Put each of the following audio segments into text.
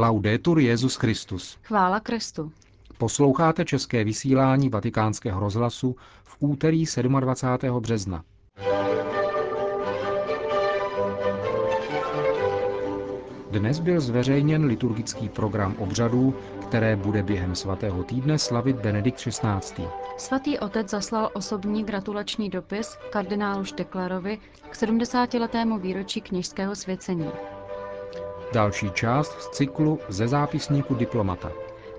Laudetur Jezus Christus. Chvála Kristu. Posloucháte české vysílání Vatikánského rozhlasu v úterý 27. března. Dnes byl zveřejněn liturgický program obřadů, které bude během svatého týdne slavit Benedikt XVI. Svatý otec zaslal osobní gratulační dopis kardinálu Šteklerovi k 70-letému výročí kněžského svěcení. Další část z cyklu ze zápisníku diplomata.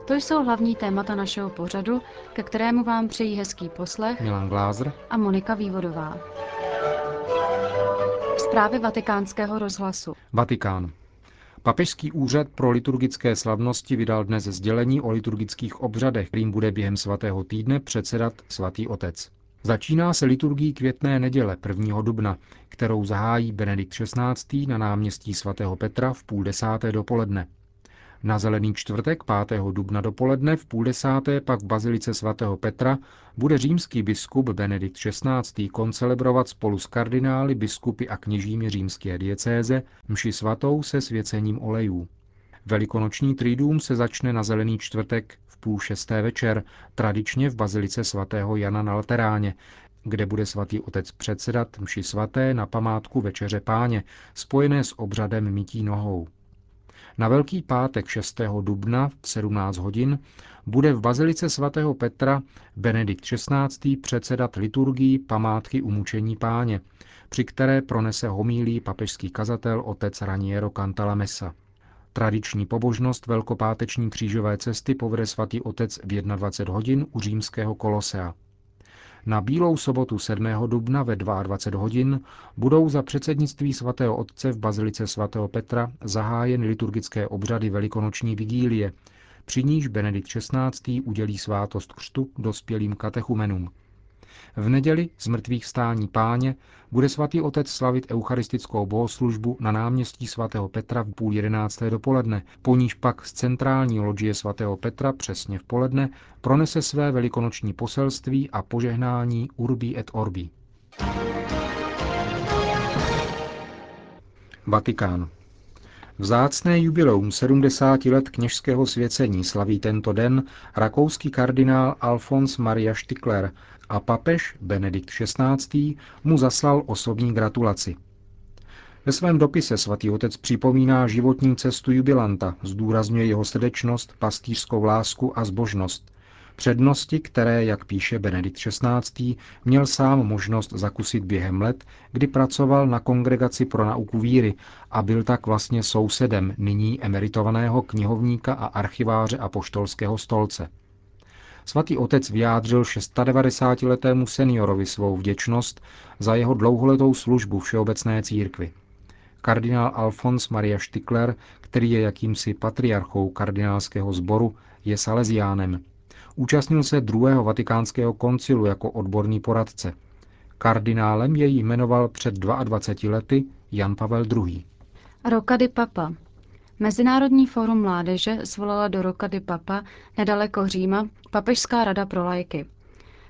To jsou hlavní témata našeho pořadu, ke kterému vám přejí hezký poslech Milan Glázer a Monika Vývodová. Zprávy vatikánského rozhlasu. Vatikán. Papežský úřad pro liturgické slavnosti vydal dnes sdělení o liturgických obřadech, kterým bude během svatého týdne předsedat svatý otec. Začíná se liturgií květné neděle 1. dubna, kterou zahájí Benedikt XVI. na náměstí svatého Petra v půl desáté dopoledne. Na zelený čtvrtek 5. dubna dopoledne v půl desáté pak v bazilice svatého Petra bude římský biskup Benedikt XVI. koncelebrovat spolu s kardinály, biskupy a kněžími římské diecéze mši svatou se svěcením olejů. Velikonoční triduum se začne na zelený čtvrtek v půl šesté večer, tradičně v bazilice svatého Jana na Lateráně, kde bude svatý otec předsedat mši svaté na památku Večeře páně, spojené s obřadem mytí nohou. Na Velký pátek 6. dubna v 17 hodin bude v bazilice svatého Petra Benedikt XVI. předsedat liturgii památky umučení páně, při které pronese homílí papežský kazatel otec Raniero Cantalamessa. Tradiční pobožnost velkopáteční křížové cesty povede svatý otec v 21 hodin u římského kolosea. Na Bílou sobotu 7. dubna ve 22 hodin budou za předsednictví svatého otce v bazilice svatého Petra zahájeny liturgické obřady velikonoční vigílie, při níž Benedikt XVI. udělí svátost křtu dospělým katechumenům. V neděli z mrtvých stání páně bude svatý otec slavit eucharistickou bohoslužbu na náměstí svatého Petra v půl jedenácté dopoledne, po níž pak z centrální loďie svatého Petra přesně v poledne pronese své velikonoční poselství a požehnání Urbi et Orbi. Vatikán. Vzácné jubileum 70 let kněžského svěcení slaví tento den rakouský kardinál Alfons Maria Stikler a papež Benedikt XVI. mu zaslal osobní gratulaci. Ve svém dopise svatý otec připomíná životní cestu jubilanta, zdůrazňuje jeho srdečnost, pastýřskou lásku a zbožnost, přednosti, které, jak píše Benedikt XVI., měl sám možnost zakusit během let, kdy pracoval na Kongregaci pro nauku víry a byl tak vlastně sousedem nyní emeritovaného knihovníka a archiváře apoštolského stolce. Svatý otec vyjádřil 690-letému seniorovi svou vděčnost za jeho dlouholetou službu všeobecné církvi. Kardinál Alfons Maria Stikler, který je jakýmsi patriarchou kardinálského sboru, je salesiánem. Účastnil se druhého vatikánského koncilu jako odborný poradce. Kardinálem jej jmenoval před 22 lety Jan Pavel II. Rokady Papa. Mezinárodní fórum mládeže zvolala do Rokady Papa nedaleko Říma Papežská rada pro lajky.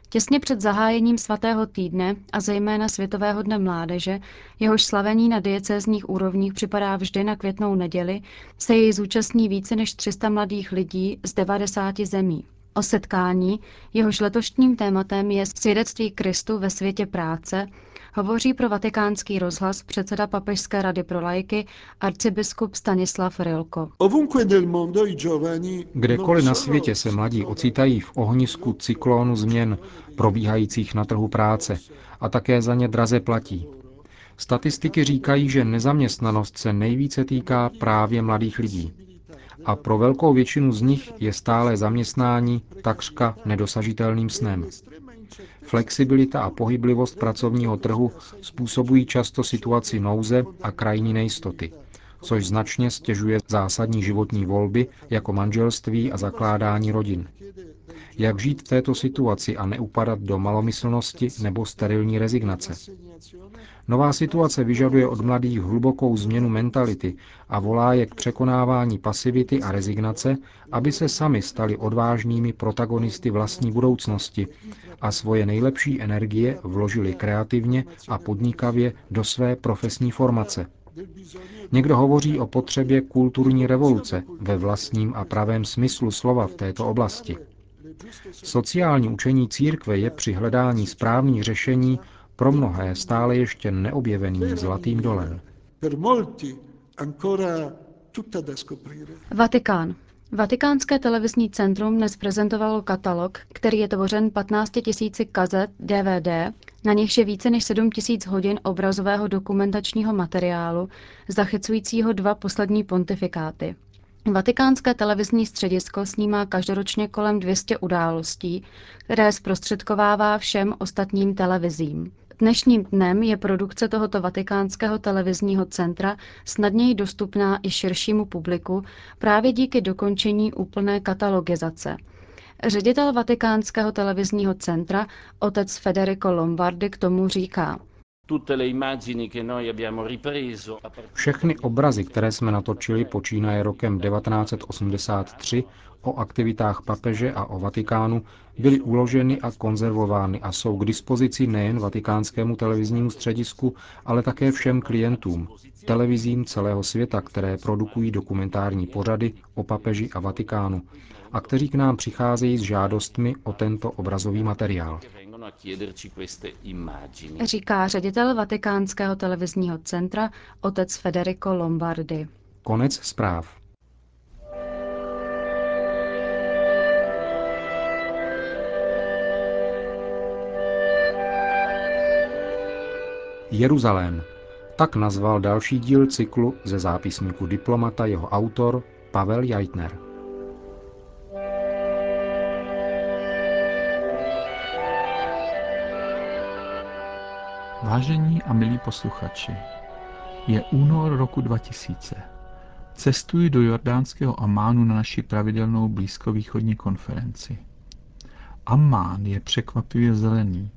Těsně před zahájením svatého týdne a zejména Světového dne mládeže, jehož slavení na diecézních úrovních připadá vždy na květnou neděli, se jej zúčastní více než 300 mladých lidí z 90 zemí. O setkání, jehož letošním tématem je svědectví Kristu ve světě práce, hovoří pro vatikánský rozhlas předseda Papežské rady pro lajky arcibiskup Stanislav Rilko. Kdekoliv na světě se mladí ocitají v ohnisku cyklónu změn probíhajících na trhu práce a také za ně draze platí. Statistiky říkají, že nezaměstnanost se nejvíce týká právě mladých lidí a pro velkou většinu z nich je stále zaměstnání takřka nedosažitelným snem. Flexibilita a pohyblivost pracovního trhu způsobují často situaci nouze a krajní nejistoty, což značně stěžuje zásadní životní volby jako manželství a zakládání rodin. Jak žít v této situaci a neupadat do malomyslnosti nebo sterilní rezignace? Nová situace vyžaduje od mladých hlubokou změnu mentality a volá je k překonávání pasivity a rezignace, aby se sami stali odvážnými protagonisty vlastní budoucnosti a svoje nejlepší energie vložili kreativně a podnikavě do své profesní formace. Někdo hovoří o potřebě kulturní revoluce ve vlastním a pravém smyslu slova v této oblasti. Sociální učení církve je při hledání správných řešení pro mnohé stále ještě neobjeveným zlatým dolem. Vatikán. Vatikánské televizní centrum dnes prezentovalo katalog, který je tvořen 15 tisíci kazet DVD, na nichž je více než 7 tisíc hodin obrazového dokumentačního materiálu, zachycujícího dva poslední pontifikáty. Vatikánské televizní středisko snímá každoročně kolem 200 událostí, které zprostředkovává všem ostatním televizím. Dnešním dnem je produkce tohoto vatikánského televizního centra snadněji dostupná i širšímu publiku právě díky dokončení úplné katalogizace. Ředitel vatikánského televizního centra, otec Federico Lombardi, k tomu říká. Všechny obrazy, které jsme natočili počínaje rokem 1983 o aktivitách papeže a o Vatikánu, byly uloženy a konzervovány a jsou k dispozici nejen vatikánskému televiznímu středisku, ale také všem klientům, televizím celého světa, které produkují dokumentární pořady o papeži a Vatikánu a kteří k nám přicházejí s žádostmi o tento obrazový materiál. Říká ředitel Vatikánského televizního centra otec Federico Lombardi. Konec zpráv. Jeruzalém. Tak nazval další díl cyklu ze zápisníku diplomata jeho autor Pavel Jajtner. Vážení a milí posluchači, je únor roku 2000. Cestuji do jordánského Amánu na naši pravidelnou blízkovýchodní konferenci. Amán je překvapivě zelený.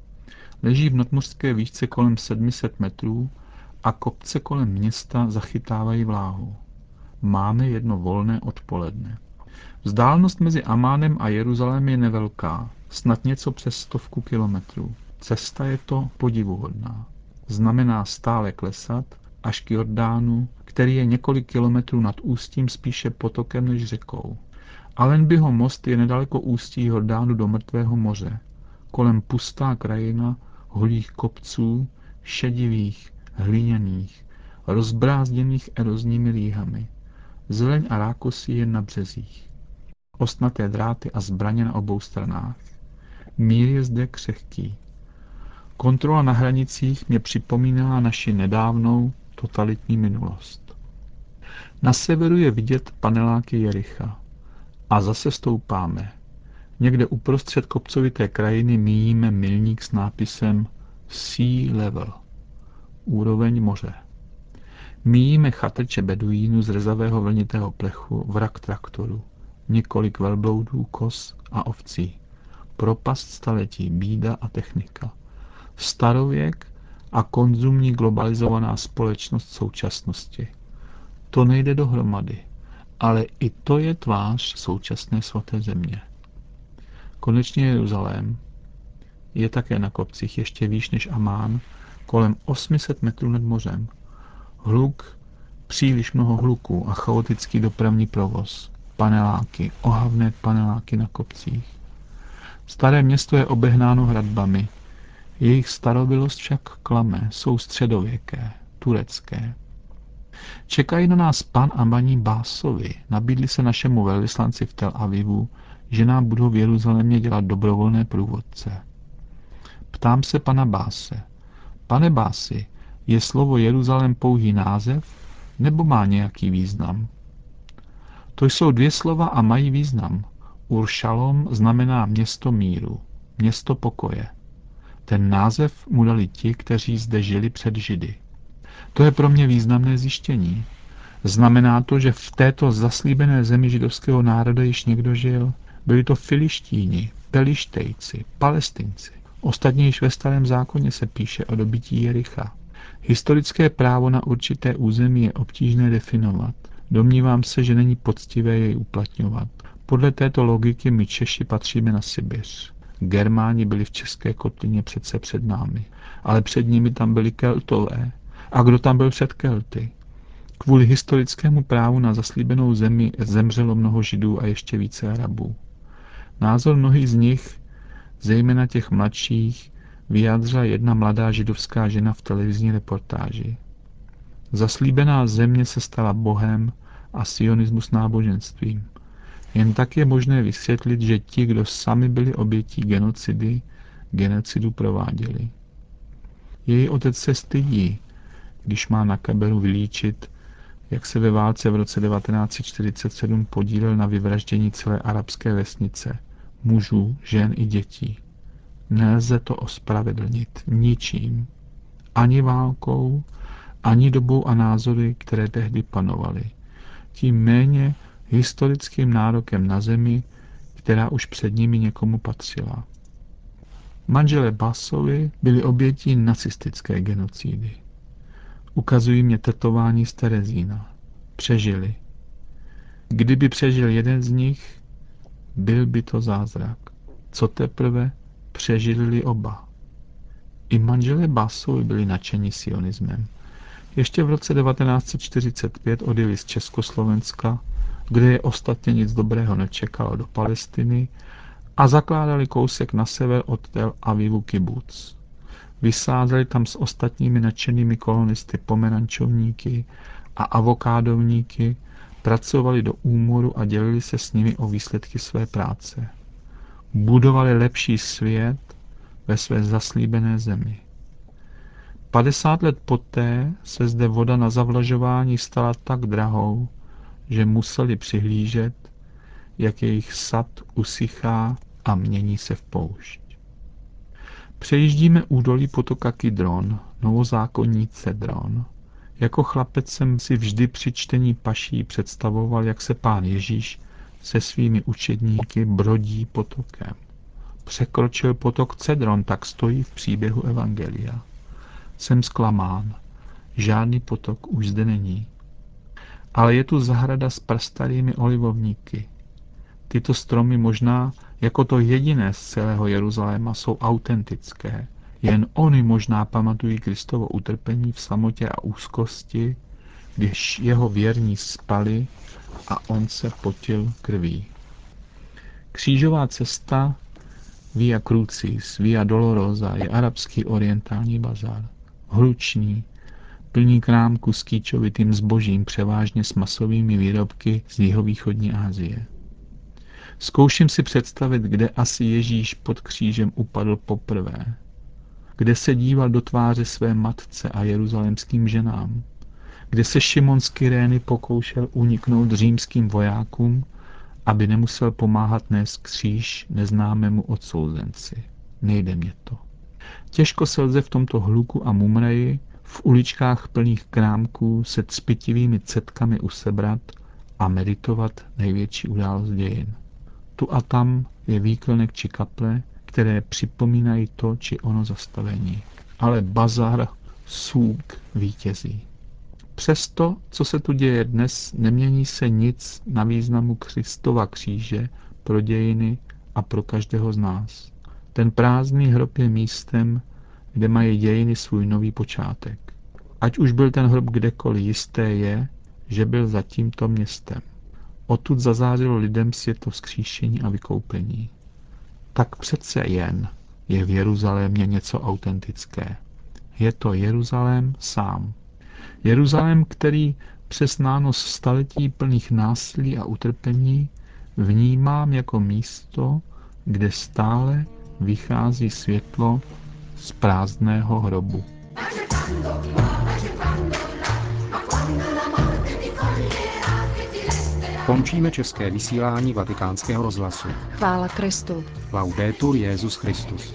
Leží v nadmořské výšce kolem 700 metrů a kopce kolem města zachytávají vláhu. Máme jedno volné odpoledne. Vzdálenost mezi Amánem a Jeruzalémem je nevelká, snad něco přes stovku kilometrů. Cesta je to podivuhodná. Znamená stále klesat až k Jordánu, který je několik kilometrů nad ústím spíše potokem než řekou. Alenbyho most je nedaleko ústí Jordánu do Mrtvého moře. Kolem pustá krajina holých kopců, šedivých, hliněných, rozbrázděných erozními líhami. Zeleň a rákosy jen na březích. Ostnaté dráty a zbraně na obou stranách. Mír je zde křehký. Kontrola na hranicích mě připomíná naši nedávnou totalitní minulost. Na severu je vidět paneláky Jericha. A zase stoupáme. Někde uprostřed kopcovité krajiny míjíme milník s nápisem Sea Level. Úroveň moře. Míjíme chatrče beduínu z rezavého vlnitého plechu, vrak traktoru, několik velbloudů, kos a ovcí. Propast staletí, bída a technika starověk a konzumní globalizovaná společnost současnosti. To nejde dohromady, ale i to je tvář současné svaté země. Konečně Jeruzalém je také na kopcích ještě výš než Amán, kolem 800 metrů nad mořem. Hluk, příliš mnoho hluku a chaotický dopravní provoz, paneláky, ohavné paneláky na kopcích. Staré město je obehnáno hradbami, jejich starobilost však klame, jsou středověké, turecké. Čekají na nás pan a paní Básovi. Nabídli se našemu velvyslanci v Tel Avivu, že nám budou v Jeruzalémě dělat dobrovolné průvodce. Ptám se pana Báse. Pane Bási, je slovo Jeruzalém pouhý název, nebo má nějaký význam? To jsou dvě slova a mají význam. Uršalom znamená město míru, město pokoje. Ten název mu dali ti, kteří zde žili před Židy. To je pro mě významné zjištění. Znamená to, že v této zaslíbené zemi židovského národa již někdo žil. Byli to filištíni, pelištejci, palestinci. Ostatně již ve starém zákoně se píše o dobití Jericha. Historické právo na určité území je obtížné definovat. Domnívám se, že není poctivé jej uplatňovat. Podle této logiky my Češi patříme na Sibiř. Germáni byli v české kotlině přece před námi, ale před nimi tam byli Keltové. A kdo tam byl před Kelty? Kvůli historickému právu na zaslíbenou zemi zemřelo mnoho židů a ještě více Arabů. Názor mnohých z nich, zejména těch mladších, vyjádřila jedna mladá židovská žena v televizní reportáži. Zaslíbená země se stala Bohem a sionismus náboženstvím. Jen tak je možné vysvětlit, že ti, kdo sami byli obětí genocidy, genocidu prováděli. Její otec se stydí, když má na kabelu vylíčit, jak se ve válce v roce 1947 podílel na vyvraždění celé arabské vesnice, mužů, žen i dětí. Nelze to ospravedlnit ničím. Ani válkou, ani dobou a názory, které tehdy panovaly. Tím méně historickým nárokem na zemi, která už před nimi někomu patřila. Manželé Basovi byli obětí nacistické genocídy. Ukazují mě tetování z Terezína. Přežili. Kdyby přežil jeden z nich, byl by to zázrak. Co teprve přežili oba. I manželé Basovi byli nadšeni sionismem. Ještě v roce 1945 odjeli z Československa, kde je ostatně nic dobrého nečekalo do Palestiny a zakládali kousek na sever od Tel Avivu kibuc. Vysázeli tam s ostatními nadšenými kolonisty pomerančovníky a avokádovníky, pracovali do úmoru a dělili se s nimi o výsledky své práce. Budovali lepší svět ve své zaslíbené zemi. 50 let poté se zde voda na zavlažování stala tak drahou, že museli přihlížet, jak jejich sad usychá a mění se v poušť. Přejíždíme údolí potoka Kidron, novozákonní Cedron. Jako chlapec jsem si vždy při čtení paší představoval, jak se pán Ježíš se svými učedníky brodí potokem. Překročil potok Cedron, tak stojí v příběhu Evangelia. Jsem zklamán. Žádný potok už zde není. Ale je tu zahrada s prastarými olivovníky. Tyto stromy možná jako to jediné z celého Jeruzaléma jsou autentické. Jen oni možná pamatují Kristovo utrpení v samotě a úzkosti, když jeho věrní spali a on se potil krví. Křížová cesta Via Crucis, Via Dolorosa je arabský orientální bazar. Hlučný, plný krámku s kýčovitým zbožím, převážně s masovými výrobky z jihovýchodní Asie. Zkouším si představit, kde asi Ježíš pod křížem upadl poprvé. Kde se díval do tváře své matce a jeruzalemským ženám. Kde se Šimon z Kyrény pokoušel uniknout římským vojákům, aby nemusel pomáhat nést kříž neznámému odsouzenci. Nejde mě to. Těžko se lze v tomto hluku a mumreji, v uličkách plných krámků se cpitivými cetkami usebrat a meditovat největší událost dějin. Tu a tam je výklonek či kaple, které připomínají to či ono zastavení. Ale bazar, sůk vítězí. Přesto, co se tu děje dnes, nemění se nic na významu Kristova kříže pro dějiny a pro každého z nás. Ten prázdný hrob je místem, kde mají dějiny svůj nový počátek. Ať už byl ten hrob kdekoliv, jisté je, že byl za tímto městem. Odtud zazářilo lidem světlo vzkříšení a vykoupení. Tak přece jen je v Jeruzalémě něco autentické. Je to Jeruzalém sám. Jeruzalém, který přes nános staletí plných násilí a utrpení vnímám jako místo, kde stále vychází světlo z prázdného hrobu. Končíme české vysílání vatikánského rozhlasu. Chvála Kristu. Laudetur Jezus Christus.